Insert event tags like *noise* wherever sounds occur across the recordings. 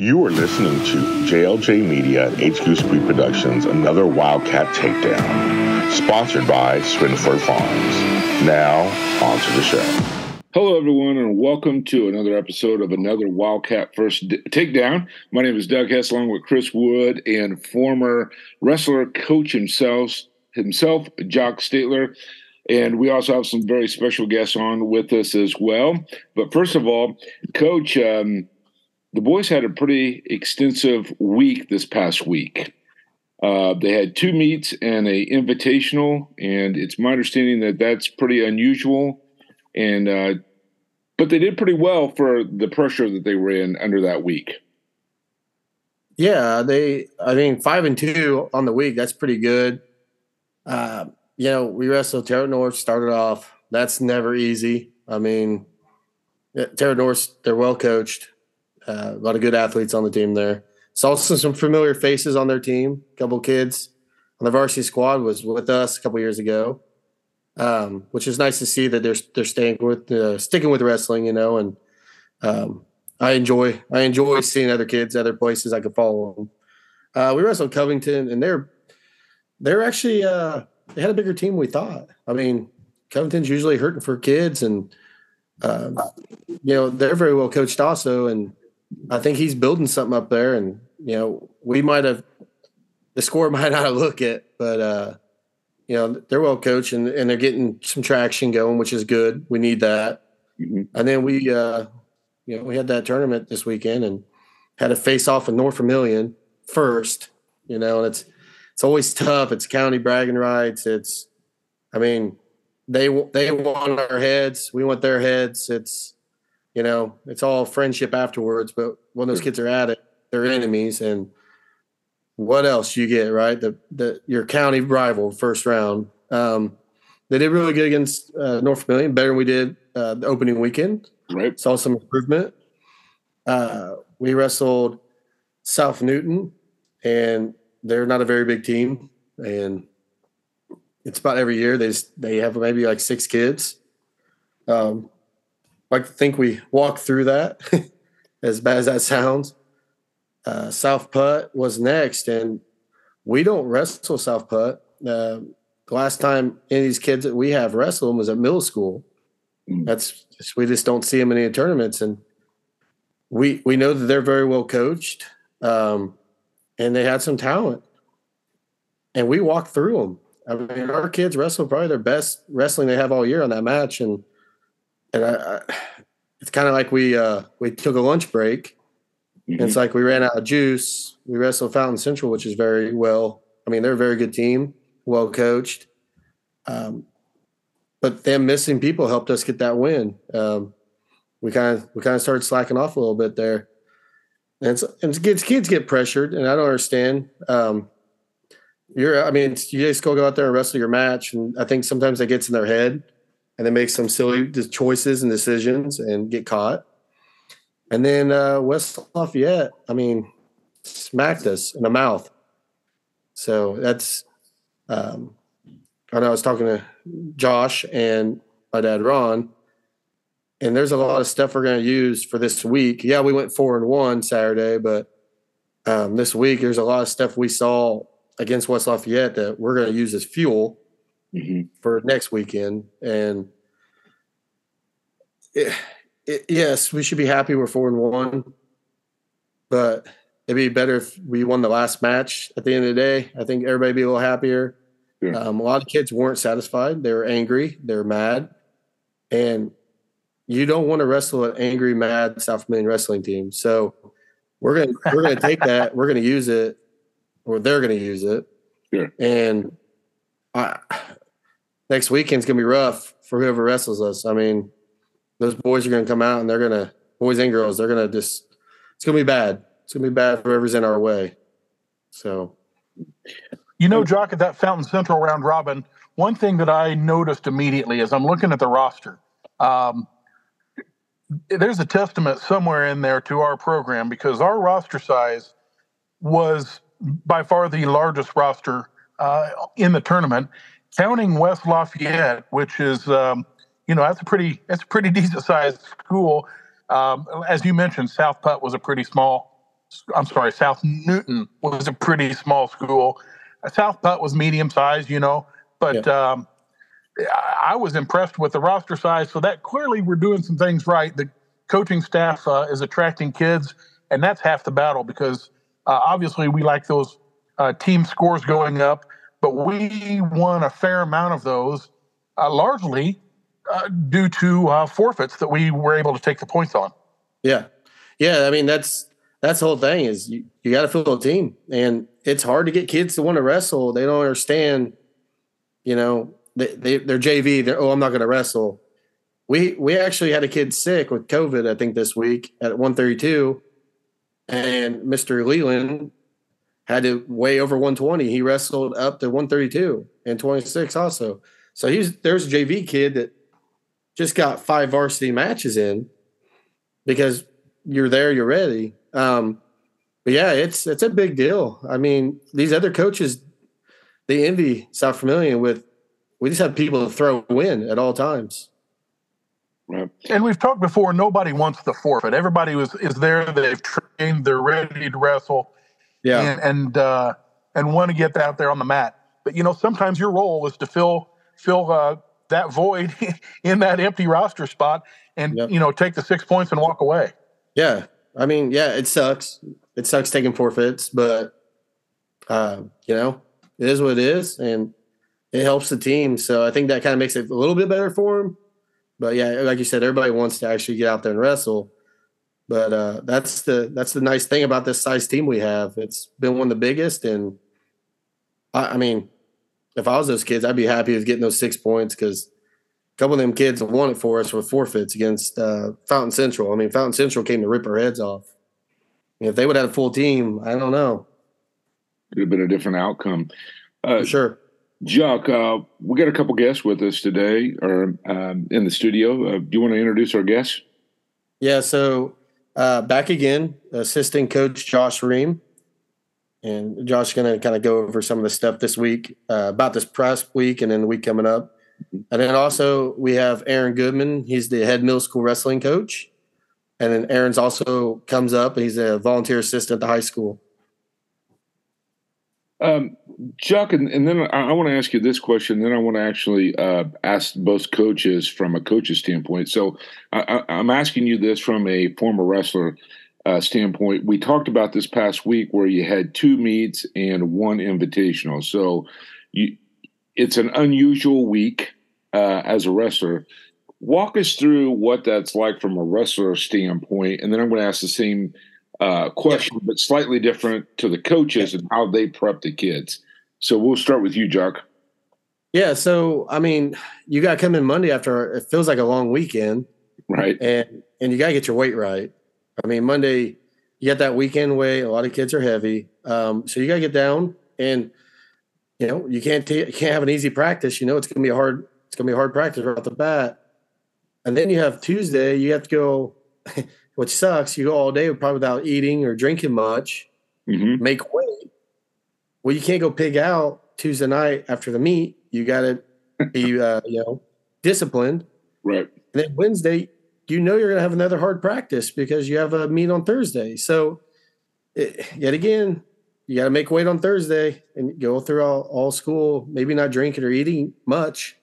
You are listening to JLJ Media and HQ Spree Productions, another Wildcat Takedown, sponsored by Swinford Farms. Now, on to the show. Hello, everyone, and welcome to another episode of another Wildcat First D- Takedown. My name is Doug Hess, along with Chris Wood and former wrestler coach himself, himself, Jock Statler. And we also have some very special guests on with us as well. But first of all, Coach, um, the boys had a pretty extensive week this past week. Uh, they had two meets and a invitational, and it's my understanding that that's pretty unusual. And uh, but they did pretty well for the pressure that they were in under that week. Yeah, they. I mean, five and two on the week. That's pretty good. Uh, you know, we wrestled Terre North. Started off. That's never easy. I mean, Terre North. They're well coached. Uh, a lot of good athletes on the team there. Saw some familiar faces on their team. A couple kids on the varsity squad was with us a couple years ago, um, which is nice to see that they're they're staying with uh, sticking with wrestling. You know, and um, I enjoy I enjoy seeing other kids, other places I could follow them. Uh, we wrestled Covington, and they're they're actually uh, they had a bigger team we thought. I mean, Covington's usually hurting for kids, and uh, you know they're very well coached also, and I think he's building something up there. And you know we might have the score *laughs* might not look it, but uh, you know they're well coached and, and they're getting some traction going, which is good. We need that. Mm-hmm. And then we uh, you know, we had that tournament this weekend and had a face off with North Vermillion first, you know, and it's it's always tough. It's county bragging rights. It's, I mean, they they want our heads, we want their heads. It's, you know, it's all friendship afterwards. But when those kids are at it, they're enemies. And what else you get right? The the your county rival first round. Um, they did really good against uh, North Vermillion, better than we did uh, the opening weekend. Right. Saw some improvement. Uh, we wrestled South Newton, and they're not a very big team, and it's about every year they just, they have maybe like six kids. Um, I think we walked through that, *laughs* as bad as that sounds. Uh, South Putt was next, and we don't wrestle South Putt. Uh, the last time any of these kids that we have wrestled them was at middle school. That's we just don't see them in any tournaments, and we we know that they're very well coached, um, and they had some talent, and we walked through them. I mean, our kids wrestled probably their best wrestling they have all year on that match, and and I, I, it's kind of like we uh, we took a lunch break. Mm-hmm. It's like we ran out of juice. We wrestled Fountain Central, which is very well. I mean, they're a very good team, well coached. Um, but them missing people helped us get that win. Um, we kind of we kind of started slacking off a little bit there, and, it's, and kids kids get pressured, and I don't understand. Um, you're, I mean, you just go out there and wrestle your match, and I think sometimes that gets in their head, and they make some silly choices and decisions and get caught. And then uh, West Lafayette, I mean, smacked us in the mouth. So that's, um, I know I was talking to Josh and my dad Ron, and there's a lot of stuff we're going to use for this week. Yeah, we went four and one Saturday, but um, this week there's a lot of stuff we saw against West Lafayette that we're going to use as fuel Mm-hmm. for next weekend. And it, it, yes, we should be happy we're four and one, but it'd be better if we won the last match at the end of the day. I think everybody be a little happier. Yeah. Um, a lot of kids weren't satisfied. They were angry. They were mad. And you don't want to wrestle an angry, mad South Vermillion wrestling team. So we're gonna we're gonna take that. We're gonna use it, or they're gonna use it. Sure. And I, next weekend's gonna be rough for whoever wrestles us. I mean, those boys are gonna come out and they're gonna boys and girls. They're gonna just it's gonna be bad. It's gonna be bad for whoever's in our way. So, you know, Jock, at that Fountain Central round robin, one thing that I noticed immediately as I'm looking at the roster, um, there's a testament somewhere in there to our program because our roster size was by far the largest roster uh, in the tournament, counting West Lafayette, which is um, you know that's a pretty that's a pretty *laughs* decent sized school. Um, as you mentioned, South Putt was a pretty small. I'm sorry, South Newton was a pretty small school. South Putt was medium sized, you know, but yeah. um, I was impressed with the roster size. So that clearly we're doing some things right. The coaching staff uh, is attracting kids, and that's half the battle because uh, obviously we like those uh, team scores going up, but we won a fair amount of those, uh, largely uh, due to uh, forfeits that we were able to take the points on. Yeah, yeah. I mean that's that's the whole thing is you, you got to fill a team, and it's hard to get kids to want to wrestle. They don't understand, you know, they, they they're JV. They're oh, I'm not going to wrestle. We we actually had a kid sick with COVID. I think this week at 132, and Mr. Leland had to weigh over 120. He wrestled up to 132 and 26 also. So he's there's a JV kid that just got five varsity matches in because you're there, you're ready. Um, but yeah, it's it's a big deal. I mean, these other coaches, they envy South Vermillion with. We just have people to throw in at all times. Right. And we've talked before. Nobody wants the forfeit. Everybody was is there. They've trained. They're ready to wrestle. Yeah. And and, uh, and want to get out there on the mat. But you know, sometimes your role is to fill fill uh, that void *laughs* in that empty roster spot, and yep. you know, take the six points and walk away. Yeah. I mean, yeah, it sucks. It sucks taking forfeits, but uh, you know, it is what it is, and it helps the team. So I think that kind of makes it a little bit better for them. But yeah, like you said, everybody wants to actually get out there and wrestle. But uh, that's the that's the nice thing about this size team we have. It's been one of the biggest, and I, I mean, if I was those kids, I'd be happy with getting those six points because a couple of them kids won it for us with forfeits against uh, Fountain Central. I mean, Fountain Central came to rip our heads off. if they would have had a full team, I don't know. Could have been a different outcome. Uh, sure. Jock, uh, we got a couple guests with us today, or um, in the studio. Uh, do you want to introduce our guests? Yeah, so uh, back again, assistant coach Josh Ream, and Josh is going to kind of go over some of the stuff this week uh, about this press week, and then the week coming up. And then also we have Aaron Goodman. He's the head middle school wrestling coach, and then Aaron's also comes up, and he's a volunteer assistant at the high school. Um, Chuck, and, and then I, I want to ask you this question. Then I want to actually uh, ask both coaches from a coach's standpoint. So I, am asking you this from a former wrestler uh, standpoint. We talked about this past week where you had two meets and one invitational. So you, it's an unusual week uh, as a wrestler. Walk us through what that's like from a wrestler standpoint, and then I'm going to ask the same uh, question, but slightly different to the coaches and how they prep the kids. So we'll start with you, Jock. Yeah. So I mean, you got to come in Monday after it feels like a long weekend, right? And and you got to get your weight right. I mean, Monday you got that weekend weight. A lot of kids are heavy, um, so you got to get down, and you know you can't t- you can't have an easy practice. You know it's going to be a hard it's going to be a hard practice right off the bat, and then you have Tuesday. You have to go. *laughs* which sucks. You go all day probably without eating or drinking much, mm-hmm. make weight. Well, you can't go pig out Tuesday night after the meet. You got to be, *laughs* uh, you know, disciplined. Right. And then Wednesday, you know, you're going to have another hard practice because you have a meet on Thursday. So, it, yet again, you got to make weight on Thursday and go through all, all school, maybe not drinking or eating much.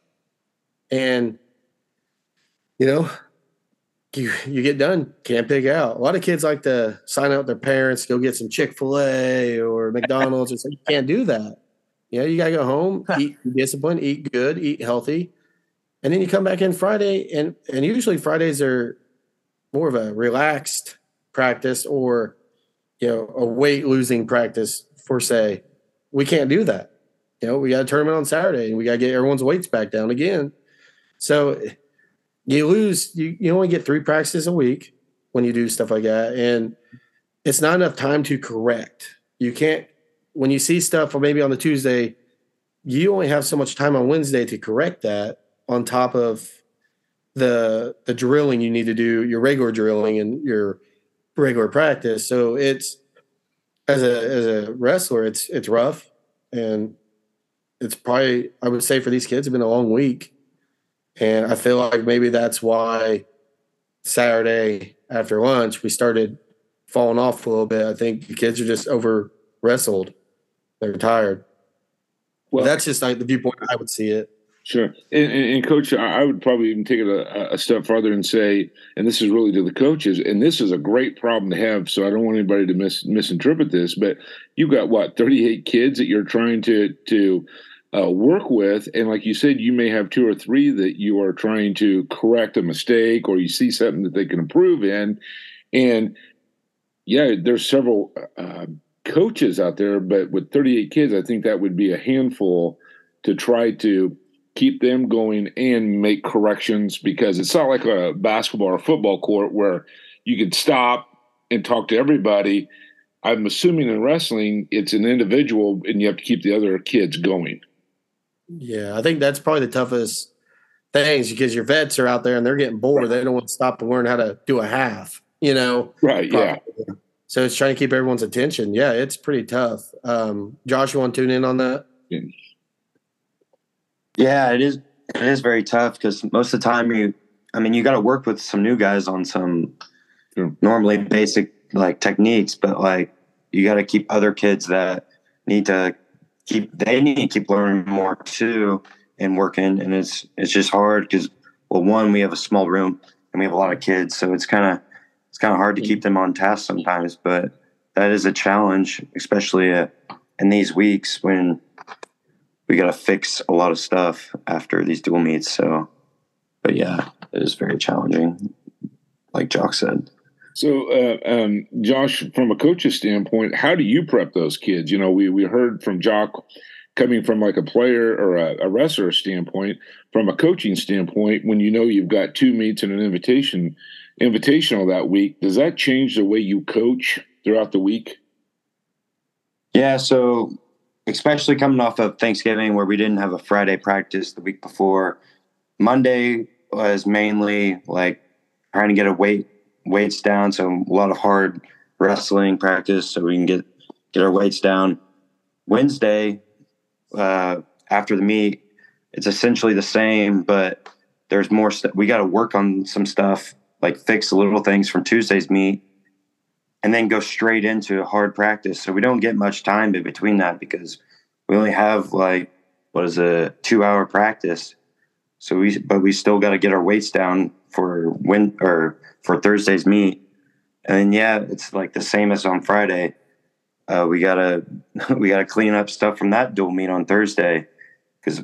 And, you know, you you get done, can't pick out. A lot of kids like to sign out their parents, go get some Chick Fil A or McDonald's, and say you can't do that. You know, you gotta go home, eat discipline, eat good, eat healthy, and then you come back in Friday, and and usually Fridays are more of a relaxed practice or you know a weight losing practice for say. We can't do that. You know, we got a tournament on Saturday, and we got to get everyone's weights back down again. So you lose you, you only get three practices a week when you do stuff like that and it's not enough time to correct. You can't when you see stuff or maybe on the Tuesday, you only have so much time on Wednesday to correct that on top of the the drilling you need to do, your regular drilling and your regular practice. So it's as a as a wrestler, it's it's rough and it's probably I would say for these kids, it's been a long week. And I feel like maybe that's why Saturday after lunch we started falling off a little bit. I think the kids are just over wrestled. They're tired. Well, that's just like the viewpoint I would see it. Sure. And, and, and, coach, I would probably even take it a, a, step further and say, and this is really to the coaches, and this is a great problem to have. So I don't want anybody to mis, misinterpret this, but you've got what, 38 kids that you're trying to, to uh, work with. And like you said, you may have two or three that you are trying to correct a mistake or you see something that they can improve in. And yeah, there's several uh, coaches out there, but with 38 kids, I think that would be a handful to try to keep them going and make corrections because it's not like a basketball or football court where you can stop and talk to everybody. I'm assuming in wrestling, it's an individual and you have to keep the other kids going. Yeah, I think that's probably the toughest things because your vets are out there and they're getting bored. Right. They don't want to stop to learn how to do a half, you know? Right. Probably. Yeah. So it's trying to keep everyone's attention. Yeah, it's pretty tough. Um, Josh, you want to tune in on that? Yeah, it is. It is very tough because most of the time you, I mean, you got to work with some new guys on some sure. normally basic like techniques, but like you got to keep other kids that need to keep they need to keep learning more too and working, and it's it's just hard because well, one we have a small room and we have a lot of kids, so it's kind of it's kind of hard to keep them on task sometimes, but that is a challenge, especially uh, in these weeks when we got to fix a lot of stuff after these dual meets. So, but yeah, it is very challenging, like Jock said. So, uh, um, Josh, from a coach's standpoint, how do you prep those kids? You know, we we heard from Jock coming from like a player or a, a wrestler standpoint. From a coaching standpoint, when you know you've got two meets and an invitation invitational that week, does that change the way you coach throughout the week? Yeah, so especially coming off of Thanksgiving where we didn't have a Friday practice the week before, Monday was mainly like trying to get a weight weights down, so a lot of hard wrestling practice so we can get get our weights down. Wednesday, uh, after the meet, it's essentially the same, but there's more. We got to work on some stuff like fix little things from Tuesday's meet and then go straight into hard practice. So we don't get much time in between that because we only have like what is a two hour practice. So we but we still got to get our weights down for when or for Thursday's meet. And yeah, it's like the same as on Friday. Uh, we gotta *laughs* we gotta clean up stuff from that dual meet on Thursday because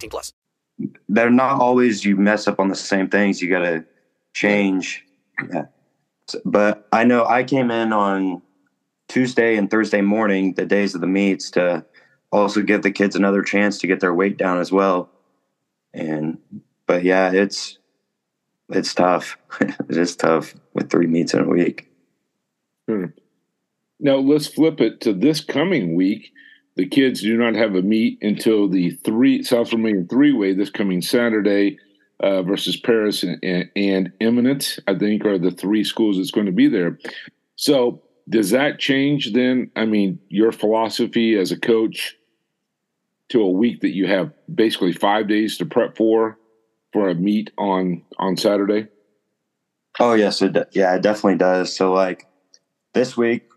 plus. They're not always you mess up on the same things. You got to change. Yeah. But I know I came in on Tuesday and Thursday morning, the days of the meets, to also give the kids another chance to get their weight down as well. And, but yeah, it's, it's tough. *laughs* it is tough with three meets in a week. Hmm. Now let's flip it to this coming week. The kids do not have a meet until the three South Vermillion three way this coming Saturday uh, versus Paris and, and, and Eminence. I think are the three schools that's going to be there. So does that change then? I mean, your philosophy as a coach to a week that you have basically five days to prep for for a meet on on Saturday? Oh yes, it de- yeah, it definitely does. So like this week,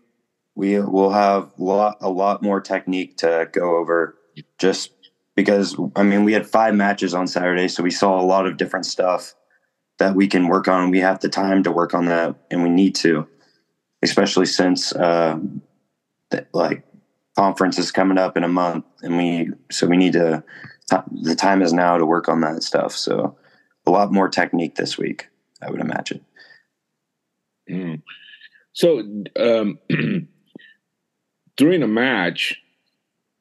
we will have a lot, a lot more technique to go over. Just because I mean, we had five matches on Saturday, so we saw a lot of different stuff that we can work on. We have the time to work on that, and we need to, especially since uh, like conference is coming up in a month, and we so we need to. The time is now to work on that stuff. So a lot more technique this week, I would imagine. Mm. So um, *clears throat* during a match,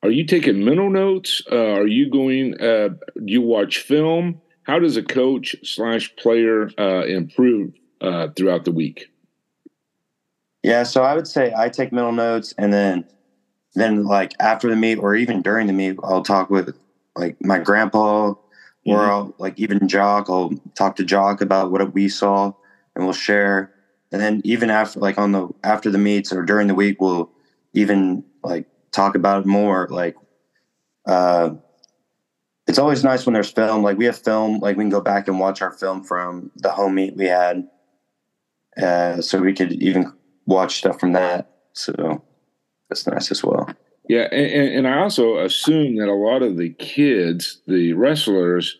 are you taking mental notes? Uh, are you going? Uh, do you watch film? How does a coach slash player uh, improve uh, throughout the week? Yeah, so I would say I take mental notes, and then then like after the meet or even during the meet, I'll talk with like my grandpa, mm-hmm. or I'll like even Jock. I'll talk to Jock about what we saw, and we'll share. And then even after like on the after the meets or during the week, we'll even like talk about it more. Like, uh, it's always nice when there's film. Like we have film, like we can go back and watch our film from the home meet we had, uh, so we could even watch stuff from that. So that's nice as well. Yeah, and, and I also assume that a lot of the kids, the wrestlers,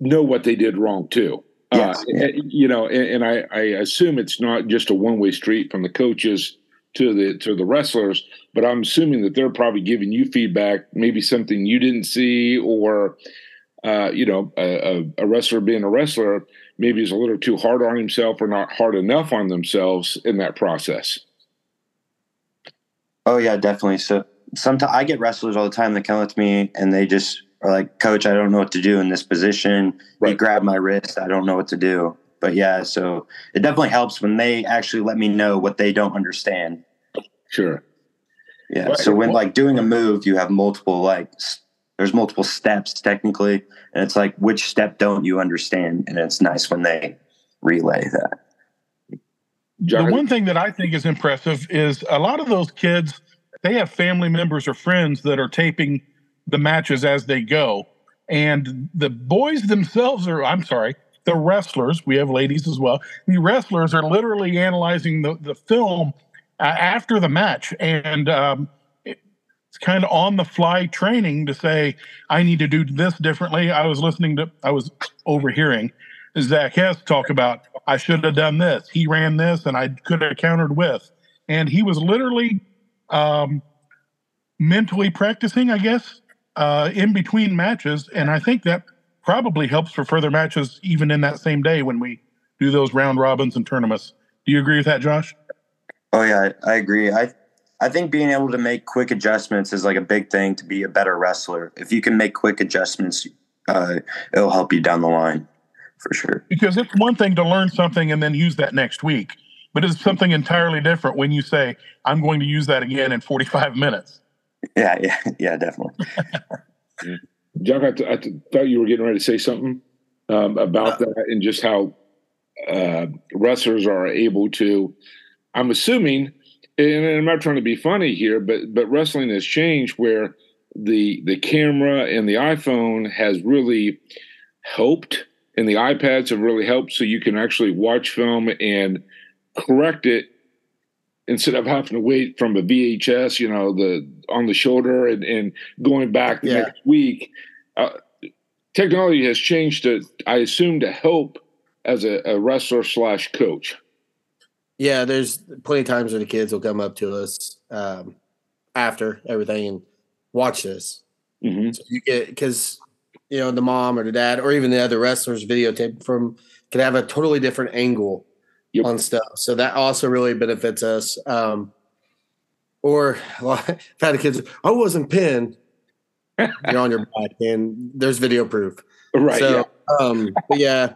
know what they did wrong too. Yes. Uh, you know, and, and I, I, assume it's not just a one way street from the coaches to the to the wrestlers, but I'm assuming that they're probably giving you feedback, maybe something you didn't see, or uh, you know, a, a, wrestler being a wrestler maybe is a little too hard on himself or not hard enough on themselves in that process. Oh yeah, definitely. So sometimes I get wrestlers all the time that come up to me and they just are like, Coach, I don't know what to do in this position. Right. You grab my wrist, I don't know what to do. But yeah, so it definitely helps when they actually let me know what they don't understand. Sure. Yeah. so when like doing a move, you have multiple like there's multiple steps technically, and it's like which step don't you understand? And it's nice when they relay that. The one thing that I think is impressive is a lot of those kids, they have family members or friends that are taping the matches as they go. And the boys themselves are, I'm sorry, the wrestlers, we have ladies as well. The wrestlers are literally analyzing the, the film uh, after the match. And um, it's kind of on the fly training to say, I need to do this differently. I was listening to, I was overhearing Zach Hess talk about, I should have done this. He ran this and I could have countered with. And he was literally um, mentally practicing, I guess, uh, in between matches, and I think that probably helps for further matches even in that same day when we do those round robins and tournaments. Do you agree with that, Josh? Oh yeah, I, I agree. I I think being able to make quick adjustments is like a big thing to be a better wrestler. If you can make quick adjustments, uh, it'll help you down the line for sure. Because it's one thing to learn something and then use that next week, but it's something entirely different when you say, "I'm going to use that again in 45 minutes." Yeah, yeah, *laughs* yeah, definitely. *laughs* Jack, I, th- I th- thought you were getting ready to say something um, about that and just how uh, wrestlers are able to. I'm assuming, and I'm not trying to be funny here, but but wrestling has changed where the the camera and the iPhone has really helped, and the iPads have really helped, so you can actually watch film and correct it instead of having to wait from a VHS, you know, the on the shoulder and, and going back the yeah. next week. Uh, technology has changed to, I assume, to help as a, a wrestler slash coach. Yeah, there's plenty of times when the kids will come up to us um, after everything and watch this. Mm-hmm. So you get because you know the mom or the dad or even the other wrestlers videotape from can have a totally different angle yep. on stuff. So that also really benefits us. Um, or *laughs* I've had the kids, I wasn't pinned. *laughs* You're on your back, and there's video proof. Right. So, yeah. um, but yeah,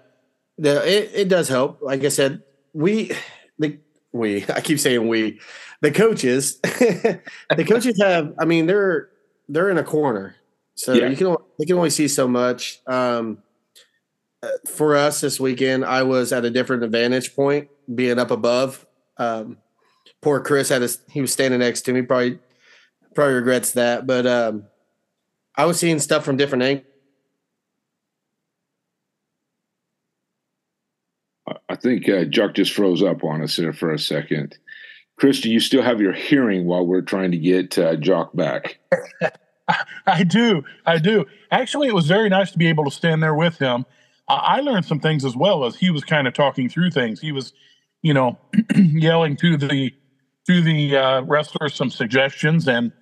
the, it, it does help. Like I said, we, the, we, *laughs* I keep saying we, the coaches, the coaches have, I mean, they're, they're in a corner. So yeah. you can, they can only see so much. Um, for us this weekend, I was at a different vantage point, being up above. Um, poor Chris had his, he was standing next to me. Probably probably regrets that. But um, I was seeing stuff from different angles. I think uh, Jock just froze up on us there for a second. Chris, do you still have your hearing while we're trying to get uh, Jock back? *laughs* I do. I do. Actually, it was very nice to be able to stand there with him. I learned some things as well as he was kind of talking through things. He was, you know, *clears throat* yelling to the to the uh, wrestlers some suggestions and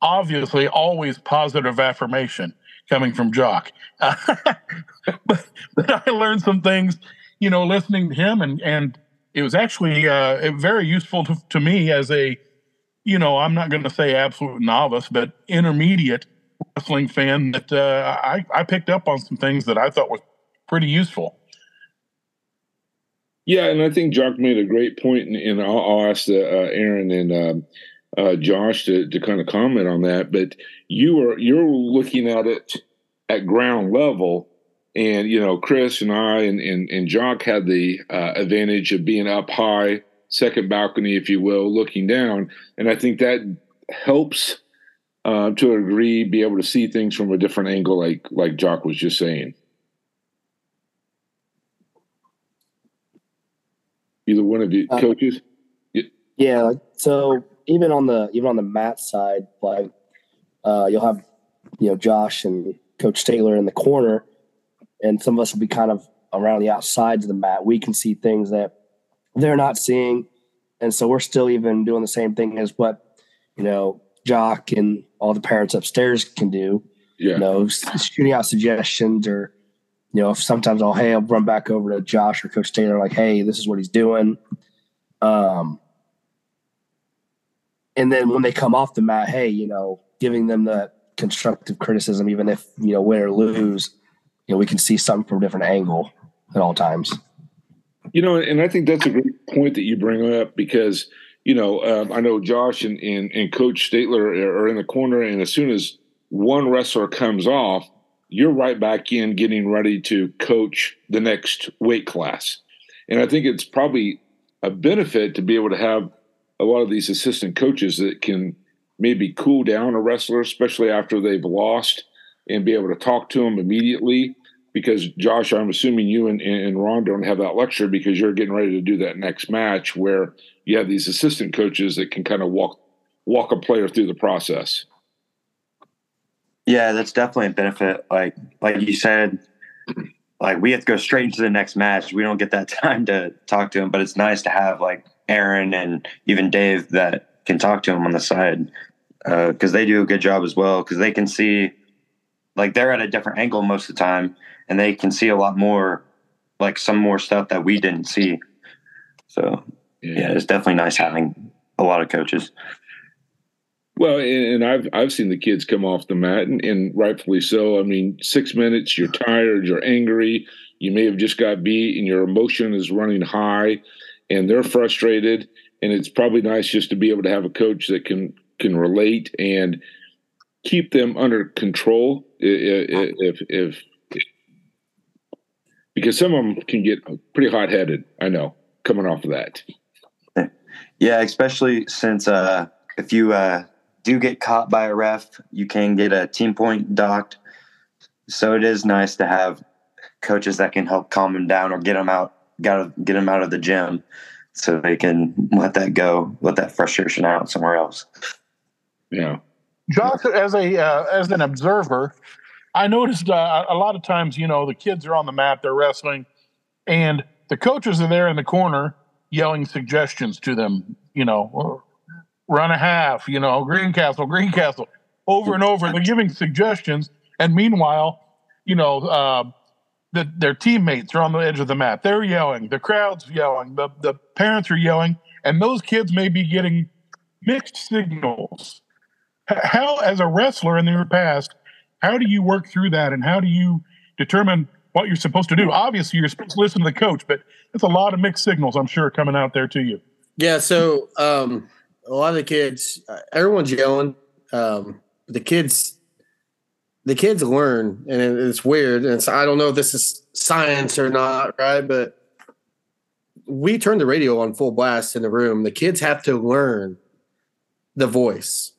obviously always positive affirmation coming from Jock. *laughs* but, but I learned some things, you know, listening to him and and it was actually uh, very useful to, to me as a, you know, I'm not going to say absolute novice, but intermediate wrestling fan that uh, I, I picked up on some things that I thought was pretty useful. Yeah, and I think Jock made a great point, and, and I'll, I'll, ask the, uh, Aaron and um, uh, Josh to, to kind of comment on that. But you are you're looking at it at ground level, and you know Chris and I and and, and Jock had the uh, advantage of being up high, second balcony, if you will, looking down, and I think that helps uh, to a degree be able to see things from a different angle, like like Jock was just saying. Either one of you uh, coaches. Yeah. yeah, so even on the even on the mat side, like uh, you'll have you know Josh and Coach Taylor in the corner, and some of us will be kind of around the outsides of the mat. We can see things that they're not seeing, and so we're still even doing the same thing as what you know Jock and all the parents upstairs can do. Yeah. You know, shooting out suggestions or you know, sometimes I'll hey, I'll run back over to Josh or Coach Taylor, like, hey, this is what he's doing. Um, and then when they come off the mat, hey, you know, giving them the constructive criticism, even if you know win or lose, you know, we can see something from a different angle at all times. You know, and I think that's a great point that you bring up because you know um, I know Josh and, and and Coach Statler are in the corner, and as soon as one wrestler comes off, you're right back in getting ready to coach the next weight class. And I think it's probably a benefit to be able to have a lot of these assistant coaches that can maybe cool down a wrestler, especially after they've lost, and be able to talk to them immediately. Because Josh, I'm assuming you and, and Ron don't have that lecture because you're getting ready to do that next match where you have these assistant coaches that can kind of walk walk a player through the process. Yeah, that's definitely a benefit. Like like you said, like we have to go straight into the next match. We don't get that *laughs* time to talk to him, but it's nice to have like Aaron and even Dave that can talk to him on the side because uh, they do a good job as well. Because they can see, like they're at a different angle most of the time, and they can see a lot more, like some more stuff that we didn't see. So yeah, yeah it's definitely nice having a lot of coaches. Well, and, I've I've seen the kids come off the mat, and, and, rightfully so. I mean, six minutes, you're tired, you're angry, you may have just got beat, and your emotion is running high, and they're frustrated. And it's probably nice just to be able to have a coach that can can relate and keep them under control. If if, if, if because some of them can get pretty hot headed. I know coming off of that. Yeah, especially since uh, if you uh, do get caught by a ref, you can get a team point docked. So it is nice to have coaches that can help calm them down or get them out, got to get them out of the gym, so they can let that go, let that frustration out somewhere else. Yeah, Josh, as a uh, as an observer, I noticed uh, a lot of times, you know, the kids are on the mat, they're wrestling, and the coaches are there in the corner yelling suggestions to them. You know, run a half, you know, Greencastle, Greencastle, over and over. They're giving suggestions, and meanwhile, you know, uh, the, their teammates are on the edge of the mat. They're yelling, the crowd's yelling, the the parents are yelling, and those kids may be getting mixed signals. How, as a wrestler in your past, how do you work through that, and how do you determine what you're supposed to do? Obviously, you're supposed to listen to the coach, but it's a lot of mixed signals, I'm sure, coming out there to you. Yeah. So, um, a lot of the kids, uh, everyone's yelling. Um, the kids, the kids learn, and it's weird. And it's, I don't know if this is science or not, right? But we turn the radio on full blast in the room. The kids have to learn the voice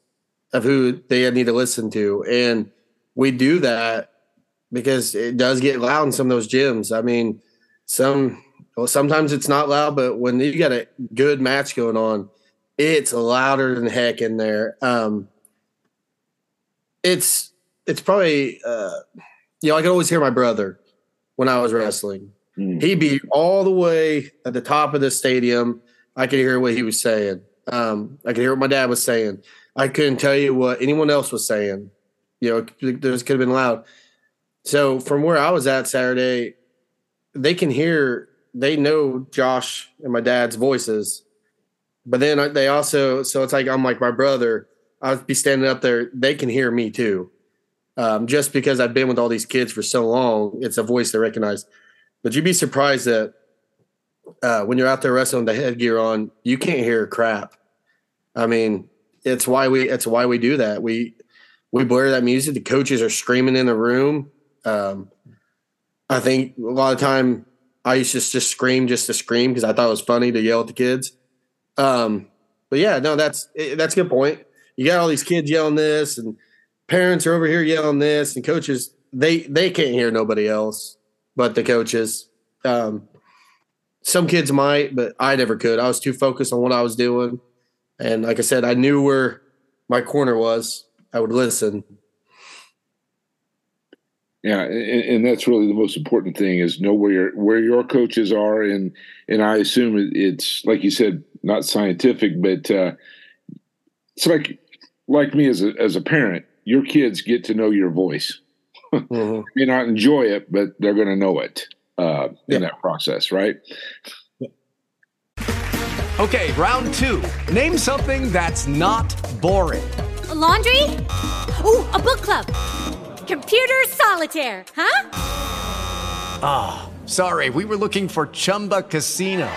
of who they need to listen to, and we do that because it does get loud in some of those gyms. I mean, some well, sometimes it's not loud, but when you got a good match going on, it's louder than heck in there. Um, it's it's probably uh, you know I could always hear my brother when I was wrestling. Mm. He'd be all the way at the top of the stadium. I could hear what he was saying. Um, I could hear what my dad was saying. I couldn't tell you what anyone else was saying. You know, those could have been loud. So from where I was at Saturday, they can hear, they know Josh and my dad's voices, but then they also, so it's like I'm like my brother. I'd be standing up there. They can hear me too, um, just because I've been with all these kids for so long. It's a voice they recognize. But you'd be surprised that uh, when you're out there wrestling the headgear on, you can't hear crap. I mean, it's why we it's why we do that. We we blare that music. The coaches are screaming in the room. Um, I think a lot of time I used to just scream just to scream because I thought it was funny to yell at the kids. Um, but yeah, no, that's that's a good point. You got all these kids yelling this, and parents are over here yelling this, and coaches they they can't hear nobody else but the coaches. Um, some kids might, but I never could. I was too focused on what I was doing, and like I said, I knew where my corner was. I would listen. Yeah, and, and, that's really the most important thing is know where your where your coaches are, and and I assume it's like you said, not scientific, but uh, it's like like me as a as a parent, your kids get to know your voice. Mm-hmm. *laughs* May not enjoy it, but they're going to know it uh, in that process, right? Okay, round two. Name something that's not boring. A laundry. Ooh, a book club. Computer solitaire, huh? Ah, oh, sorry, we were looking for Chumba Casino.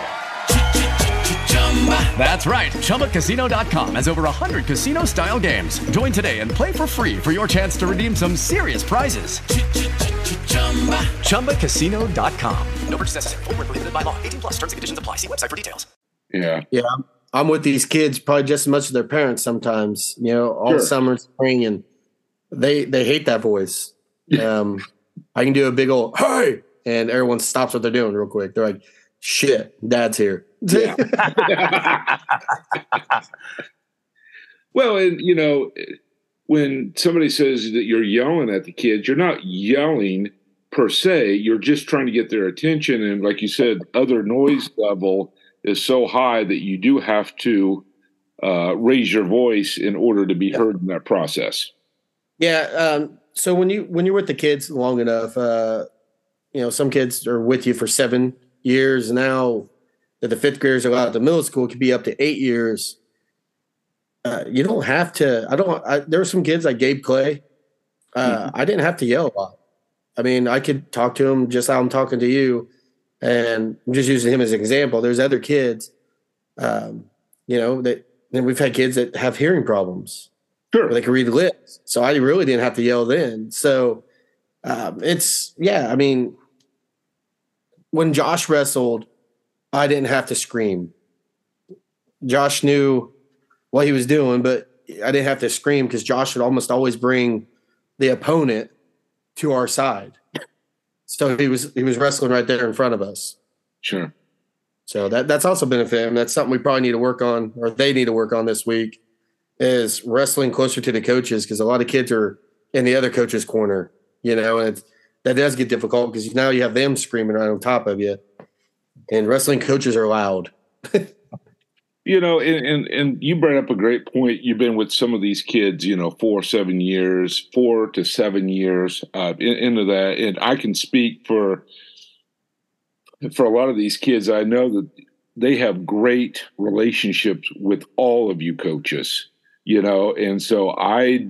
That's right. ChumbaCasino.com has over 100 casino style games. Join today and play for free for your chance to redeem some serious prizes. ChumbaCasino.com. No purchase necessary. Full prohibited by law. 18 plus terms and conditions apply. See website for details. Yeah. Yeah. I'm with these kids probably just as much as their parents sometimes, you know, all sure. summer, spring, and they they hate that voice. Um, I can do a big old hey, and everyone stops what they're doing real quick. They're like, shit, dad's here. Yeah. *laughs* well, and you know, when somebody says that you're yelling at the kids, you're not yelling per se. You're just trying to get their attention. And like you said, other noise level is so high that you do have to uh, raise your voice in order to be heard in that process. Yeah. Um, so when you when you're with the kids long enough, uh, you know, some kids are with you for seven years now that the fifth graders are allowed to middle school, it could be up to eight years. Uh, you don't have to. I don't. I, there were some kids like Gabe Clay. Uh, mm-hmm. I didn't have to yell a lot. I mean, I could talk to him just how I'm talking to you, and I'm just using him as an example. There's other kids, um, you know, that and we've had kids that have hearing problems. Sure, they can read lips. So I really didn't have to yell then. So um, it's yeah. I mean, when Josh wrestled, I didn't have to scream. Josh knew what he was doing, but I didn't have to scream because Josh would almost always bring the opponent to our side. So he was he was wrestling right there in front of us. Sure. So that that's also benefit him. That's something we probably need to work on, or they need to work on this week, is wrestling closer to the coaches because a lot of kids are in the other coach's corner, you know, and that does get difficult because now you have them screaming right on top of you and wrestling coaches are loud. *laughs* you know, and, and, and you brought up a great point. You've been with some of these kids, you know, four seven years, four to seven years uh, in, into that, and I can speak for for a lot of these kids. I know that they have great relationships with all of you coaches, you know, and so I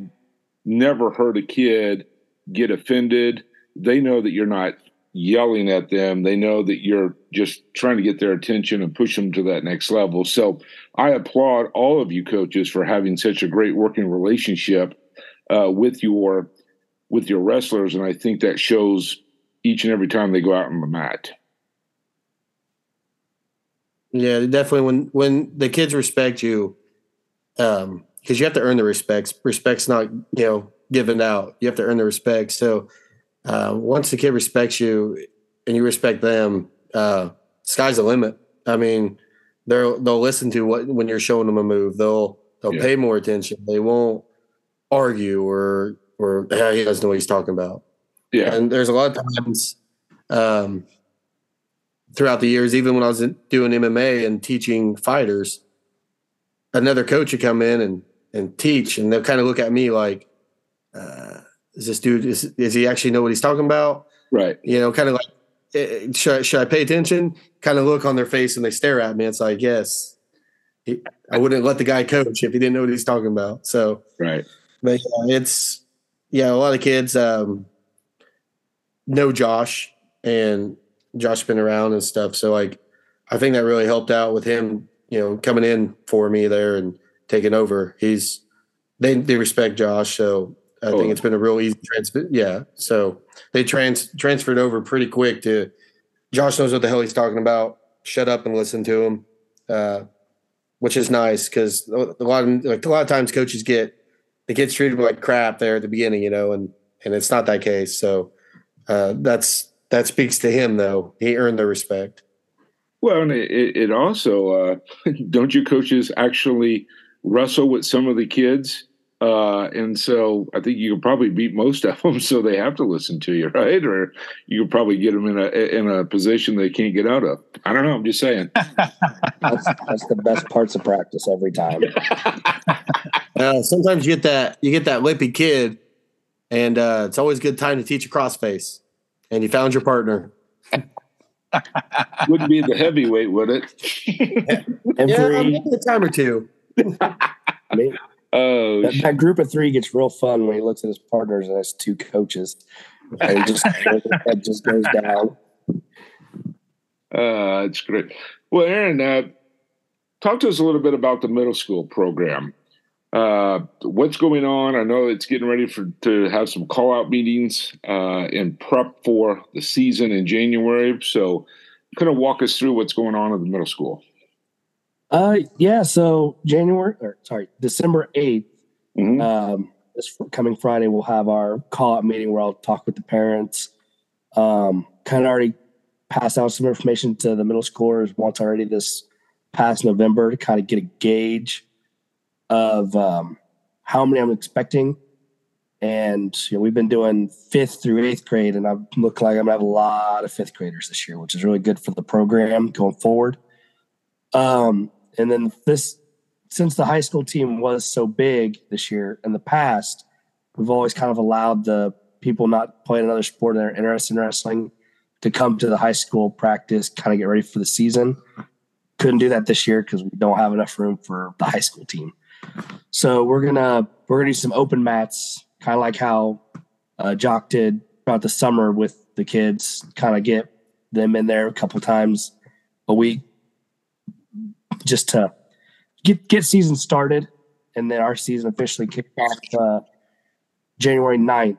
never heard a kid get offended. They know that you're not yelling at them. They know that you're just trying to get their attention and push them to that next level. So I applaud all of you coaches for having such a great working relationship uh, with your with your wrestlers, and I think that shows each and every time they go out on the mat. Yeah, definitely. When when the kids respect you, um, because you have to earn the respect. Respect's not you know given out. You have to earn the respect. So uh, once the kid respects you and you respect them, uh, sky's the limit. I mean, they'll they'll listen to what when you're showing them a move. They'll they'll Yeah. pay more attention. They won't argue or or "Ah, he doesn't know what he's talking about. Yeah. And there's a lot of times um, throughout the years, even when I was doing MMA and teaching fighters, another coach would come in and and teach, and they'll kind of look at me like, uh, "Is this dude? Is is he actually know what he's talking about?" Right. You know, kind of like, eh, should I, should I pay attention? Kind of look on their face and they stare at me. It's like, yes, He- I wouldn't let the guy coach if he didn't know what he's talking about. So, right. But yeah, it's yeah, a lot of kids um, know Josh and Josh been around and stuff. So like, I think that really helped out with him, you know, coming in for me there and taking over. He's they they respect Josh, so I think it's been a real easy transfer. Yeah, so they trans transferred over pretty quick to Josh knows what the hell he's talking about. Shut up and listen to him, uh, which is nice because a lot of like a lot of times coaches get the kids treated like crap there at the beginning, you know, and and it's not that case. So uh, that's that speaks to him though. He earned the respect. Well, and it, it it also uh, *laughs* don't you coaches actually wrestle with some of the kids, uh, and so I think you could probably beat most *laughs* of them, so they have to listen to you, right? Or you could probably get them in a in a position they can't get out of. I don't know. I'm just saying. *laughs* That's, that's the best parts of practice every time. *laughs* Uh, sometimes you get that you get that lippy kid, and uh, it's always a good time to teach a crossface. And you found your partner. Wouldn't be the heavyweight, would it? And yeah, maybe a time or two. I mean, oh, that, that group of three gets real fun when he looks at his partners and has two coaches, and just *laughs* that just goes down. Uh, it's great. Well, Aaron, uh, talk to us a little bit about the middle school program. Uh, what's going on? I know it's getting ready for to have some call out meetings uh, and prep for the season in January. So, kind of walk us through what's going on at the middle school. Uh, yeah. So January, or sorry, December 8th um, this coming Friday, we'll have our call out meeting where I'll talk with the parents. Um, kind of already passed out some information to the middle schoolers once already this past November to kind of get a gauge of um, how many I'm expecting. And you know, we've been doing fifth through eighth grade, and I look like I'm gonna have a lot of fifth graders this year, which is really good for the program going forward. Um, and then this, since the high school team was so big this year in the past, we've always kind of allowed the people not playing another sport that are interested in wrestling to come to the high school practice, kind of get ready for the season. Couldn't do that this year because we don't have enough room for the high school team. So we're gonna we're gonna do some open mats, kind of like how uh, Jock did throughout the summer with the kids. Kind of get them in there a couple times a week, just to get get season started, and then our season officially kicked off uh, January 9th.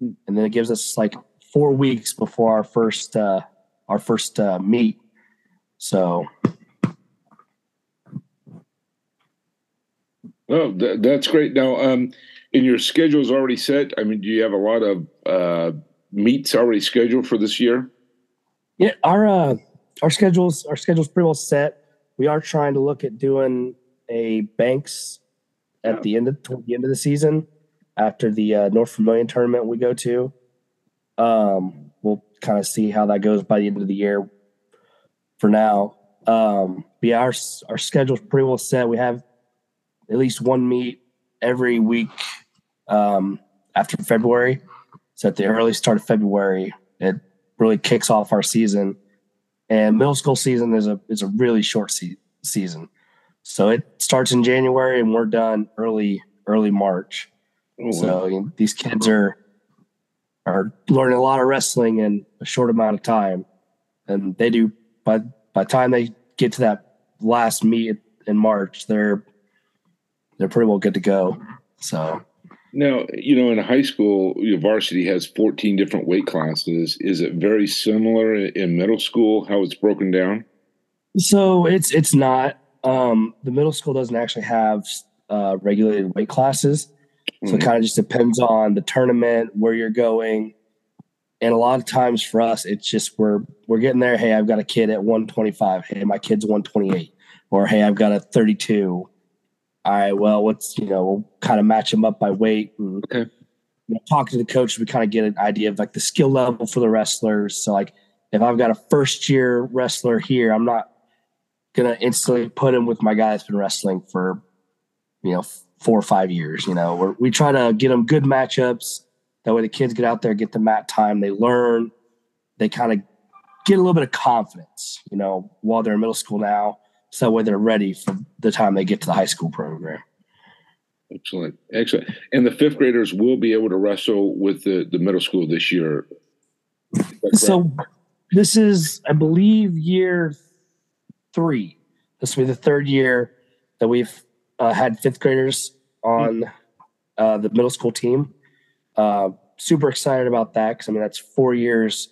and then it gives us like four weeks before our first uh, our first uh, meet. So Oh, th- that's great. Now, um, and your schedule is already set. I mean, do you have a lot of uh, meets already scheduled for this year? Yeah, our uh, our schedules our schedules pretty well set. We are trying to look at doing a banks at the end of toward the end of the season after the uh, North Vermillion tournament we go to. Um, we'll kind of see how that goes by the end of the year. For now, um, but yeah, our our schedule's pretty well set. We have at least one meet every week um, after February. So at the early start of February, it really kicks off our season. And middle school season is a is a really short se- season, so it starts in January and we're done early early March. Oh, so you know, these kids are are learning a lot of wrestling in a short amount of time, and they do by by the time they get to that last meet in March, they're they're pretty well good to go. So Now, you know, in high school, your varsity has 14 different weight classes. Is it very similar in middle school, how it's broken down? So it's it's not. Um, the middle school doesn't actually have uh, regulated weight classes, so Mhm. it kind of just depends on the tournament where you're going. And a lot of times for us, it's just we're we're getting there. Hey, I've got a kid at 125. Hey, my kid's 128, or hey, I've got a 32. All right, well, what's you know, we'll kind of match them up by weight. And, okay. You know, talking to the coach, we kind of get an idea of like the skill level for the wrestlers. So like, if I've got a first year wrestler here, I'm not gonna instantly put him with my guy that's been wrestling for you know four or five years. You know, We're, we try to get them good matchups. That way, the kids get out there, get the mat time, they learn, they kind of get a little bit of confidence. You know, while they're in middle school now, so that way they're ready for the time they get to the high school program. Excellent, excellent. And the fifth graders will be able to wrestle with the the middle school this year. Is that correct? So this is, I believe, year three. This will be the third year that we've uh, had fifth graders on uh, the middle school team. Uh, super excited about that because I mean that's four years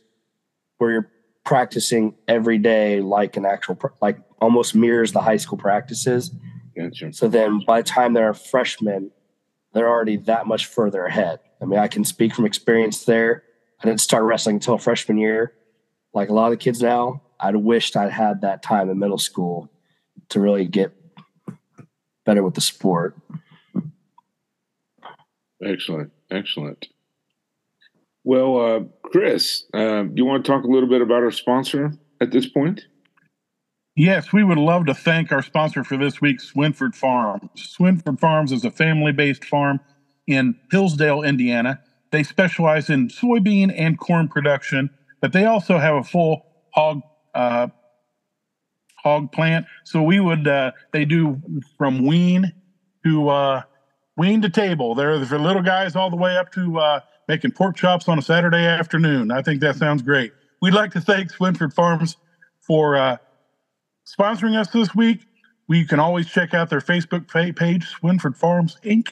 where you're practicing every day like an actual like almost mirrors the high school practices. Gotcha. So then by the time they're freshmen, they're already that much further ahead. I mean, I can speak from experience there. I didn't start wrestling until freshman year. Like a lot of kids now, I'd wished I'd had that time in middle school to really get better with the sport. Excellent, excellent. Well, uh, Chris, uh, do you want to talk a little bit about our sponsor at this point? Yes, we would love to thank our sponsor for this week, Swinford Farms. Swinford Farms is a family based farm in Hillsdale, Indiana. They specialize in soybean and corn production, but they also have a full hog uh, hog plant. So we would uh, they do from wean to uh, wean to table. They're for little guys all the way up to uh, making pork chops on a Saturday afternoon. I think that sounds great. We'd like to thank Swinford Farms for uh, sponsoring us this week. We can always check out their Facebook page, Swinford Farms Inc.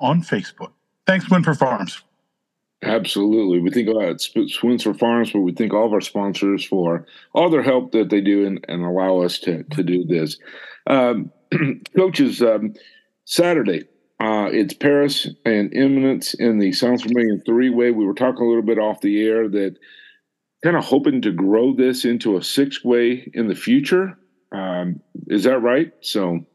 on Facebook. Thanks, Swinford Farms. Absolutely. We think about Swinford Farms, but we thank all of our sponsors for all their help that they do and, and allow us to, to do this. Um, *clears throat* coaches, um, Saturday, uh, it's Paris and Eminence in the South Vermillion three way. We were talking a little bit off the air that kind of hoping to grow this into a six way in the future. Um, is that right? So,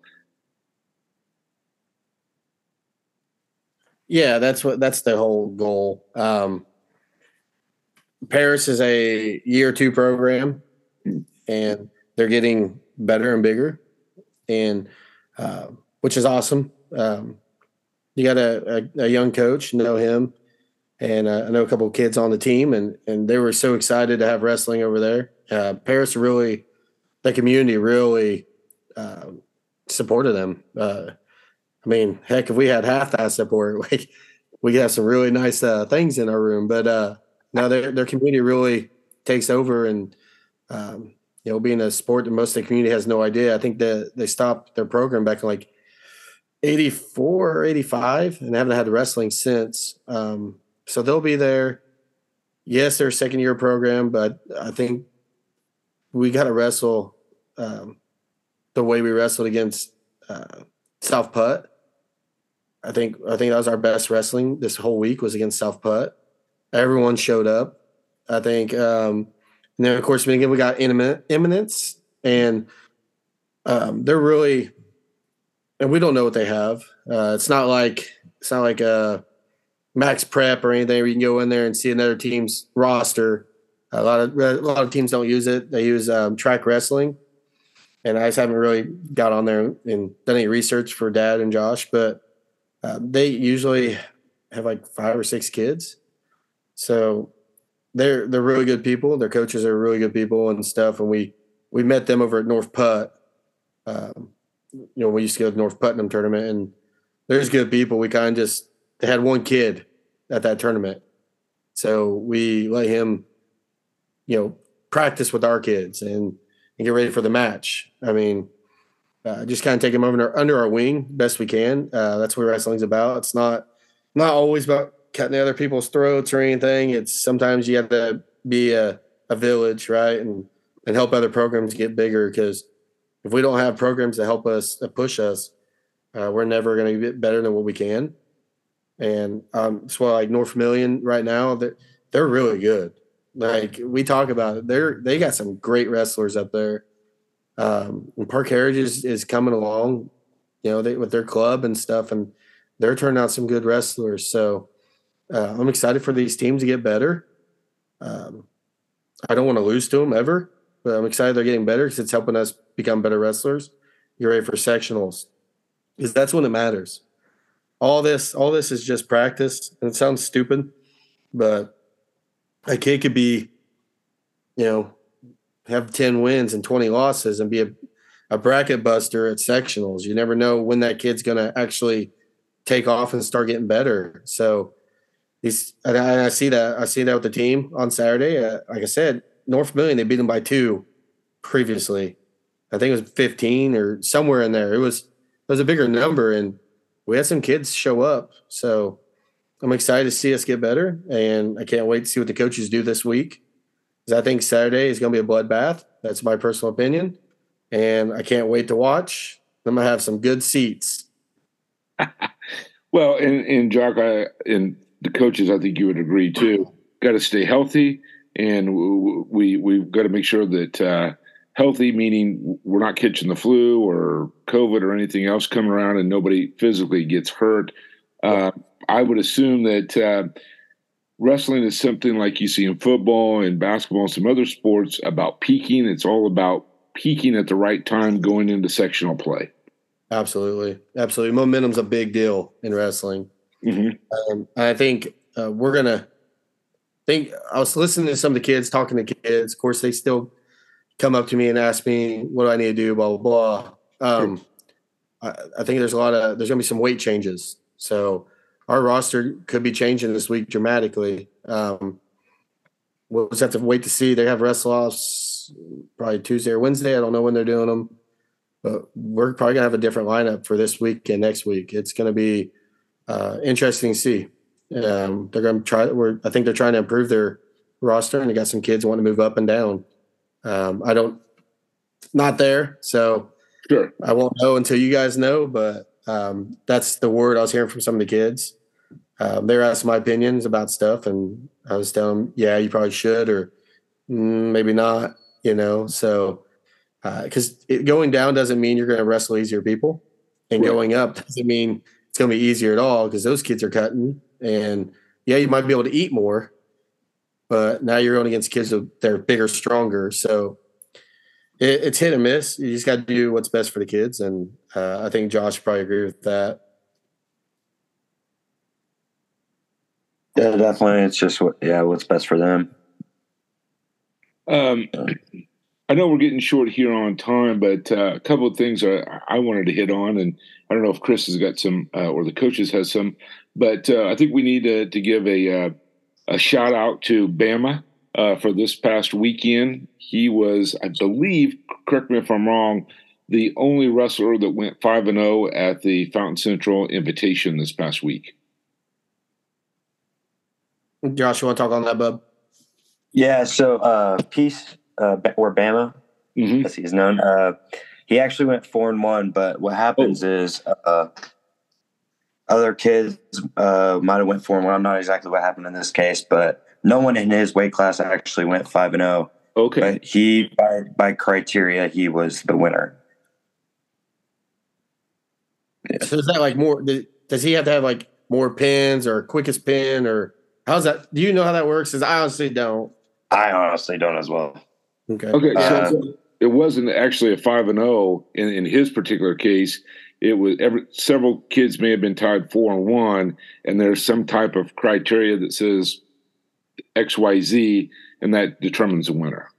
Yeah, that's what that's the whole goal. Um, Paris is a year two program, and they're getting better and bigger, and uh, which is awesome. Um, you got a, a, a young coach, know him, and uh, I know a couple of kids on the team, and and they were so excited to have wrestling over there. Uh, Paris really, the community really uh, supported them. Uh, I mean, heck, if we had half that support, *laughs* we we could have some really nice uh, things in our room. But uh, now their their community really takes over, and um, you know, being a sport that most of the community has no idea. I think that they stopped their program back in like eighty four or eighty five, and haven't had wrestling since. Um, so they'll be there. Yes, they're a second year program, but I think we got to wrestle um, the way we wrestled against uh, South Putt. I think I think that was our best wrestling this whole week was against South Putt. Everyone showed up. I think, um, and then of course again we got Imminent, Eminence, and um, they're really, and we don't know what they have. Uh, it's not like it's not like a max prep or anything. Where you can go in there and see another team's roster. A lot of a lot of teams don't use it. They use um, track wrestling, and I just haven't really got on there and done any research for Dad and Josh, but uh, they usually have like five or six kids, so they're they're really good people. Their coaches are really good people and stuff. And we we met them over at North Putt. Um, you know, we used to go to North Putnam tournament, and there's good people. We kind of just they had one kid at that tournament, so we let him, you know, practice with our kids and and get ready for the match. I mean, uh, just kind of take him under under our wing best we can. Uh, that's what wrestling's about. It's not not always about cutting other people's throats or anything. It's sometimes you have to be a, a village, right? And and help other programs get bigger. Because if we don't have programs to help us to push us, uh, we're never going to get better than what we can. And um, that's why like North Million right now, they're, they're really good. Like we talk about it, they're they got some great wrestlers up there. Um, Parke Heritage is, is coming along, you know, they, with their club and stuff, and they're turning out some good wrestlers. So uh, I'm excited for these teams to get better. Um, I don't want to lose to them ever, but I'm excited they're getting better because it's helping us become better wrestlers. You're ready for sectionals because that's when it matters. All this, all this is just practice, and it sounds stupid, but a kid could be, you know, have ten wins and twenty losses and be a, a bracket buster at sectionals. You never know when that kid's going to actually take off and start getting better. So these, and I, I see that I see that with the team on Saturday. Uh, like I said, North Million they beat them by two previously. I think it was fifteen or somewhere in there. It was it was a bigger number, and we had some kids show up. So I'm excited to see us get better, and I can't wait to see what the coaches do this week. Because I think Saturday is going to be a bloodbath. That's my personal opinion, and I can't wait to watch. I'm gonna have some good seats. *laughs* Well, and and Jock, I, and the coaches, I think you would agree too. Got to stay healthy, and we we've got to make sure that uh, healthy meaning we're not catching the flu or COVID or anything else coming around, and nobody physically gets hurt. Uh, I would assume that uh, wrestling is something like you see in football and basketball and some other sports about peaking. It's all about peaking at the right time going into sectional play. Absolutely, absolutely. Momentum's a big deal in wrestling. Mm-hmm. Um, I think uh, we're gonna think. I was listening to some of the kids talking to kids. Of course, they still come up to me and ask me what do I need to do. Blah blah blah. Um, I, I think there's a lot of there's gonna be some weight changes. So our roster could be changing this week dramatically. Um, we'll just have to wait to see. They have wrestle offs probably Tuesday or Wednesday. I don't know when they're doing them, but we're probably gonna have a different lineup for this week and next week. It's gonna be uh, interesting to see. Um, they're going to try. We're, I think they're trying to improve their roster, and they got some kids wanting to move up and down. Um, I don't, not there, so sure. I won't know until you guys know. But um, that's the word I was hearing from some of the kids. Um, they were asking my opinions about stuff, and I was telling them, "Yeah, you probably should," or mm, maybe not. You know, so because going down doesn't mean you're going to wrestle easier people, and Right. going up doesn't mean it's going to be easier at all because those kids are cutting. And yeah, you might be able to eat more, but now you're going against kids that they're bigger, stronger. So it, it's hit and miss. You just got to do what's best for the kids, and uh, I think Josh probably agree with that. Yeah, definitely. It's just what, yeah, what's best for them. Um, I know we're getting short here on time, but uh, a couple of things I, I wanted to hit on, and I don't know if Chris has got some uh, or the coaches has some, but uh, I think we need to, to give a uh, a shout out to Bama uh, for this past weekend. He was, I believe, correct me if I'm wrong, the only wrestler that went five and zero at the Fountain Central Invitation this past week. Josh, you want to talk on that, bub? Yeah, so uh Peace uh or Bama, Mm-hmm. as he's known, uh he actually went four and one, but what happens is uh other kids uh might have went four and one. I'm not exactly what happened in this case, but no one in his weight class actually went five and zero. Okay. But he by by criteria he was the winner. So is that like more? Does he have to have like more pins or quickest pin or how's that? Do you know how that works? Because I honestly don't. I honestly don't as well. Okay. Okay, so Uh, so it wasn't actually a five and zero in in his particular case. It was every several kids may have been tied four and one, and there's some type of criteria that says X Y Z, and that determines the winner.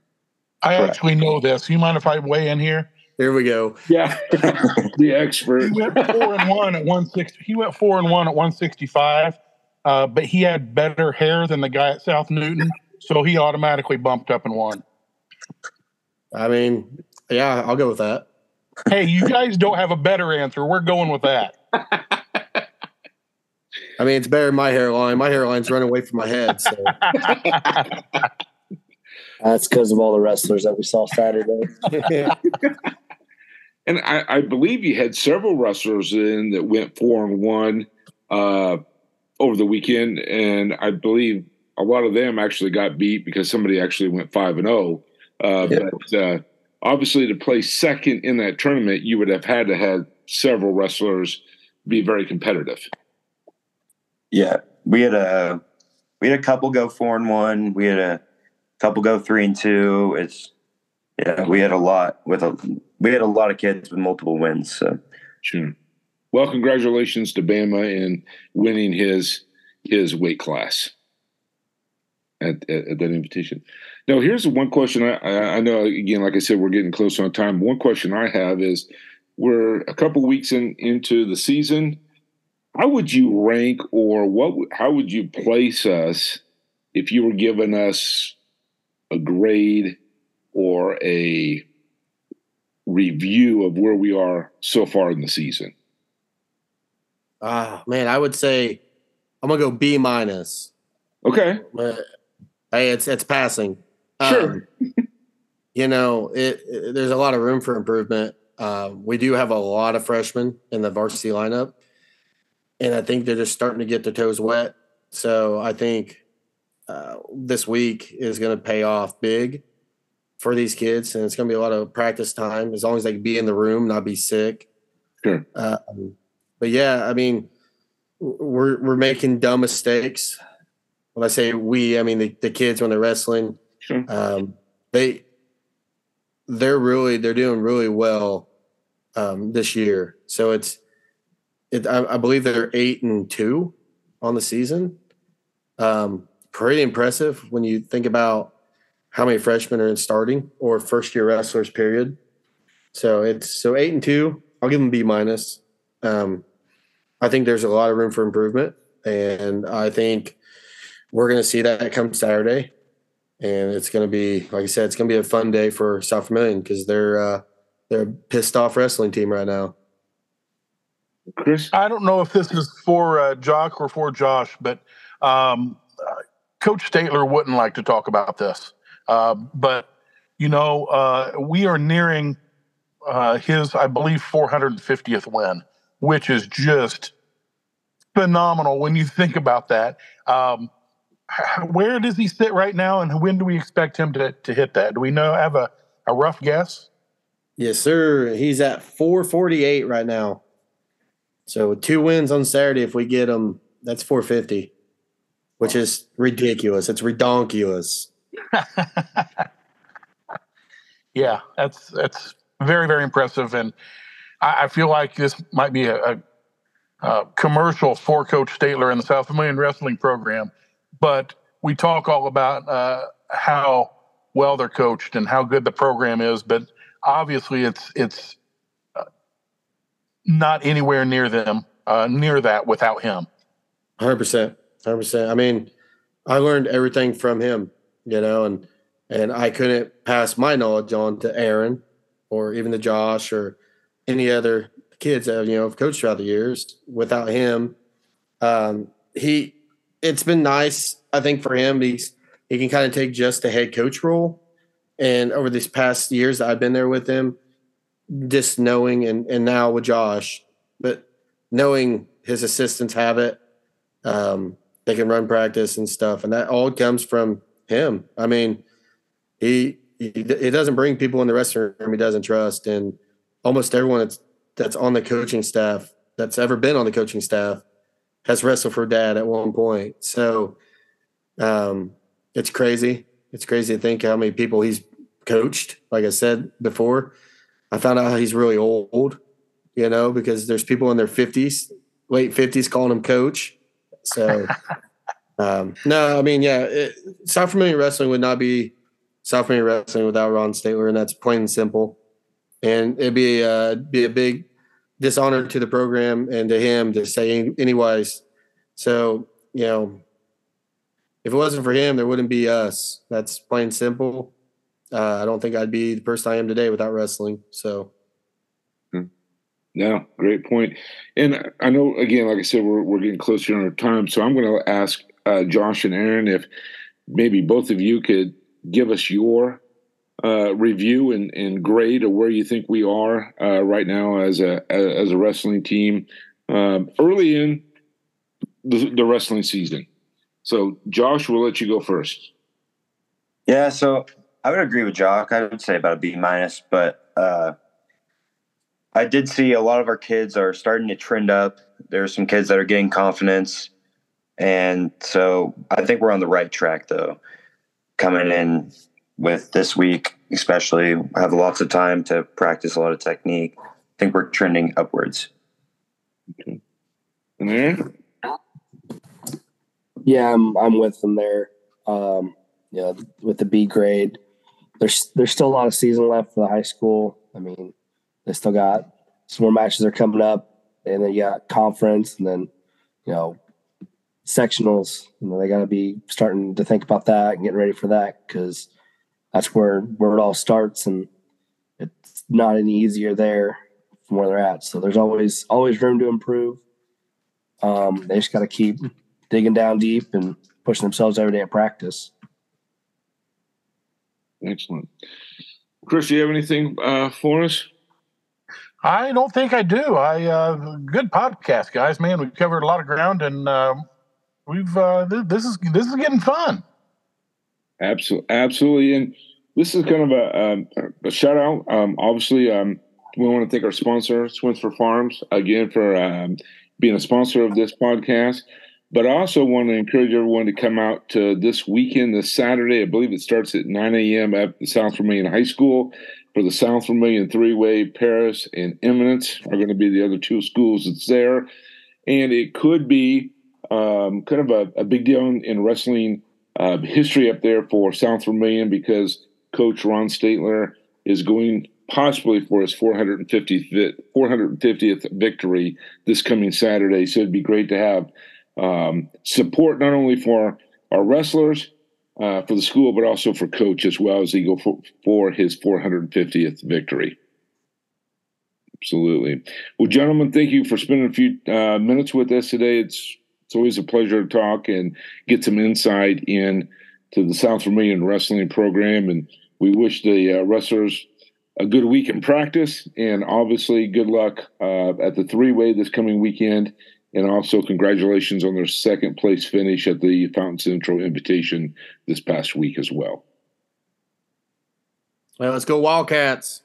I actually know this. You mind if I weigh in here? Here we go. Yeah, *laughs* the expert. He went four and one at one sixty. He went four and one at one sixty five, uh, but he had better hair than the guy at South Newton, so he automatically bumped up and won. I mean, yeah, I'll go with that. Hey, you guys don't have a better answer. We're going with that. I mean, it's better than my hairline. My hairline's running away from my head. So *laughs* That's because of all the wrestlers that we saw Saturday. *laughs* And I, I believe you had several wrestlers in that went four and one uh, over the weekend, and I believe a lot of them actually got beat because somebody actually went five and zero. Uh, But uh, obviously, to play second in that tournament, you would have had to have several wrestlers be very competitive. Yeah, we had a we had a couple go four and one. We had a couple go three and two. It's yeah, we had a lot with a we had a lot of kids with multiple wins. So Sure. Well, congratulations to Bama in winning his his weight class at, at, at that invitation. Now, here's one question. I, I know again, like I said, we're getting close on time. One question I have is: We're a couple weeks in into the season. How would you rank, or what? How would you place us if you were giving us a grade or a review of where we are so far in the season? Ah, man, I would say I'm gonna go B minus. Okay. But, hey, it's it's passing. Sure. Um, you know, it, it- there's a lot of room for improvement. Um, we do have a lot of freshmen in the varsity lineup, and I think they're just starting to get their toes wet. So I think uh, this week is going to pay off big for these kids, and it's going to be a lot of practice time as long as they can be in the room, not be sick. Sure. Um, but yeah, I mean, we're we're making dumb mistakes. When I say we, I mean the, the kids when they're wrestling. Sure. Um, they they're really they're doing really well um, this year. So it's it, I, I believe they're eight and two on the season. Um, pretty impressive when you think about how many freshmen are in starting or first year wrestlers. Period. So it's so eight and two. I'll give them B minus. Um, I think there's a lot of room for improvement, and I think we're going to see that come Saturday. And it's going to be, like I said, it's going to be a fun day for South Vermillion because they're uh, they're a pissed off wrestling team right now. Chris, I don't know if this is for uh, Jock or for Josh, but um, Coach Statler wouldn't like to talk about this. Uh, but you know, uh, we are nearing uh, his, I believe, 450th win, which is just phenomenal when you think about that. Um, *laughs* where does he sit right now, and when do we expect him to, to hit that? Do we know? Have a, a rough guess? Yes, sir. He's at 448 right now. So two wins on Saturday. If we get him, that's 450, which is ridiculous. It's redonkulous. *laughs* Yeah, that's that's very very impressive, and I, I feel like this might be a, a, a commercial for Coach Statler in the South Vermillion Wrestling Program. But we talk all about uh, how well they're coached and how good the program is, but obviously it's it's uh, not anywhere near them uh, near that without him. Hundred percent, hundred percent. I mean, I learned everything from him, you know, and and I couldn't pass my knowledge on to Aaron or even to Josh or any other kids that you know have coached throughout the years without him. Um, he, it's been nice, I think, for him. He's he can kind of take just the head coach role, and over these past years I've been there with him, just knowing and and now with Josh, but knowing his assistants have it um, they can run practice and stuff, and that all comes from him. I mean, he he, he doesn't bring people in the restroom room he doesn't trust, and almost everyone that's that's on the coaching staff that's ever been on the coaching staff has wrestled for dad at one point. So um, it's crazy. It's crazy to think how many people he's coached. Like I said before, I found out he's really old. You know, because there's people in their fifties, late fifties, calling him coach. So, *laughs* um, no, I mean, yeah, it, South Vermillion Wrestling would not be South Vermillion Wrestling without Ron Statler, and that's plain and simple. And it'd be uh, be a big dishonor to the program and to him to say any- anyways. So, you know, if it wasn't for him, there wouldn't be us. That's plain simple. Uh, I don't think I'd be the person I am today without wrestling. So, No, great point. And I know, again, like I said, we're, we're getting closer on our time. So I'm going to ask uh, Josh and Aaron if maybe both of you could give us your uh, review and, and grade of where you think we are uh, right now as a as a wrestling team um, early in the, the wrestling season. So, Josh, we'll let you go first. Yeah, so I would agree with Jock. I would say about a B minus, but uh, I did see a lot of our kids are starting to trend up. There are some kids that are getting confidence, and so I think we're on the right track. Though coming in with this week, especially, have lots of time to practice a lot of technique. I think we're trending upwards. Okay. And there, Yeah, I'm I'm with them there. Um, you know, with the B grade, there's there's still a lot of season left for the high school. I mean, they still got some more matches are coming up, and then you got conference, and then you know sectionals. You know, they got to be starting to think about that and getting ready for that because that's where where it all starts, and it's not any easier there from where they're at. So there's always always room to improve. Um, they just got to keep digging down deep and pushing themselves every day at practice. excellent. Chris, do you have anything uh, for us? I don't think I do. I uh, good podcast, guys. Man, we've covered a lot of ground, and uh, we've uh, th- this is this is getting fun. Absolutely, absolutely. And this is kind of a, um, a shout out. Um, obviously, um, we want to thank our sponsor, Swinford Farms, again for um, being a sponsor of this podcast. But I also want to encourage everyone to come out to this weekend, this Saturday. I believe it starts at 9 a.m. at the South Vermillion High School for the South Vermillion three way. Paris and Eminence are going to be the other two schools that's there. And it could be um, kind of a, a big deal in, in wrestling uh, history up there for South Vermillion because Coach Ron Statler is going possibly for his 450th, 450th victory this coming Saturday. So it'd be great to have um, support not only for our wrestlers, uh, for the school, but also for Coach as well as he go for, for his 450th victory. Absolutely. Well, gentlemen, thank you for spending a few uh, minutes with us today. It's it's always a pleasure to talk and get some insight in to the South Vermillion Wrestling Program. And we wish the uh, wrestlers a good week in practice, and obviously good luck uh, at the three way this coming weekend. And also congratulations on their second place finish at the Fountain Central Invitation this past week as well. Well, let's go Wildcats.